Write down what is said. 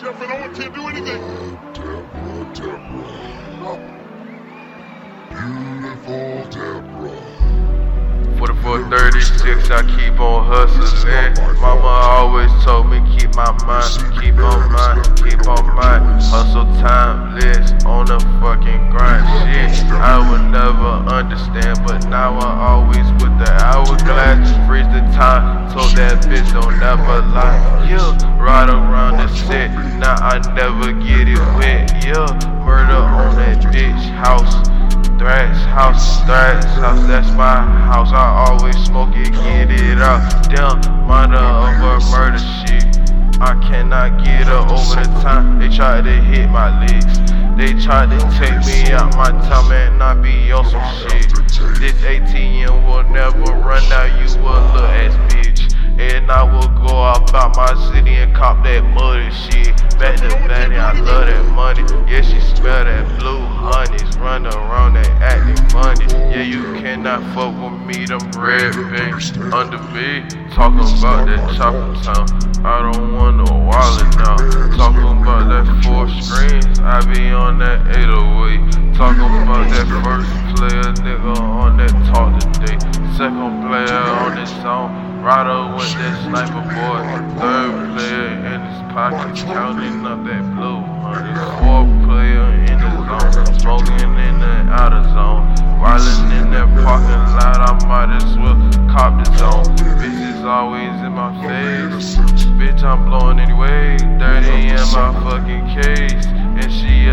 Deborah, no one can do anything. Deborah, Deborah. Beautiful Deborah. 4436, I keep on hustling. Mama always told me I always with the hourglass. Freeze the time, told that bitch don't never lie. Yeah, ride around the set, now I never get it wet. Yeah, murder on that bitch house. Thrash house, thrash house, that's my house. I always smoke it, get it out. Damn, murder over murder shit. I cannot get her over the time. They try to hit my legs. They tried to take me out my time and I be on some shit. This ATM will never run out, you a little ass bitch. And I will go about my city and cop that muddy shit. Back to Vanny, I love that money. Yeah, she smell that blue honeys. Run around and acting funny. Yeah, you cannot fuck with me, them red things under me. Talking about that chopper town. I don't want no wallet Second player on this song. Rider with that sniper boy. Third player in his pockets, counting up that blue honey. Fourth player in the zone, smoking in the outer zone. Wildin' in that parking lot, I might as well cop the zone. Bitches always in my face. Bitch, I'm blowing anyway. 30 in my fucking case, and she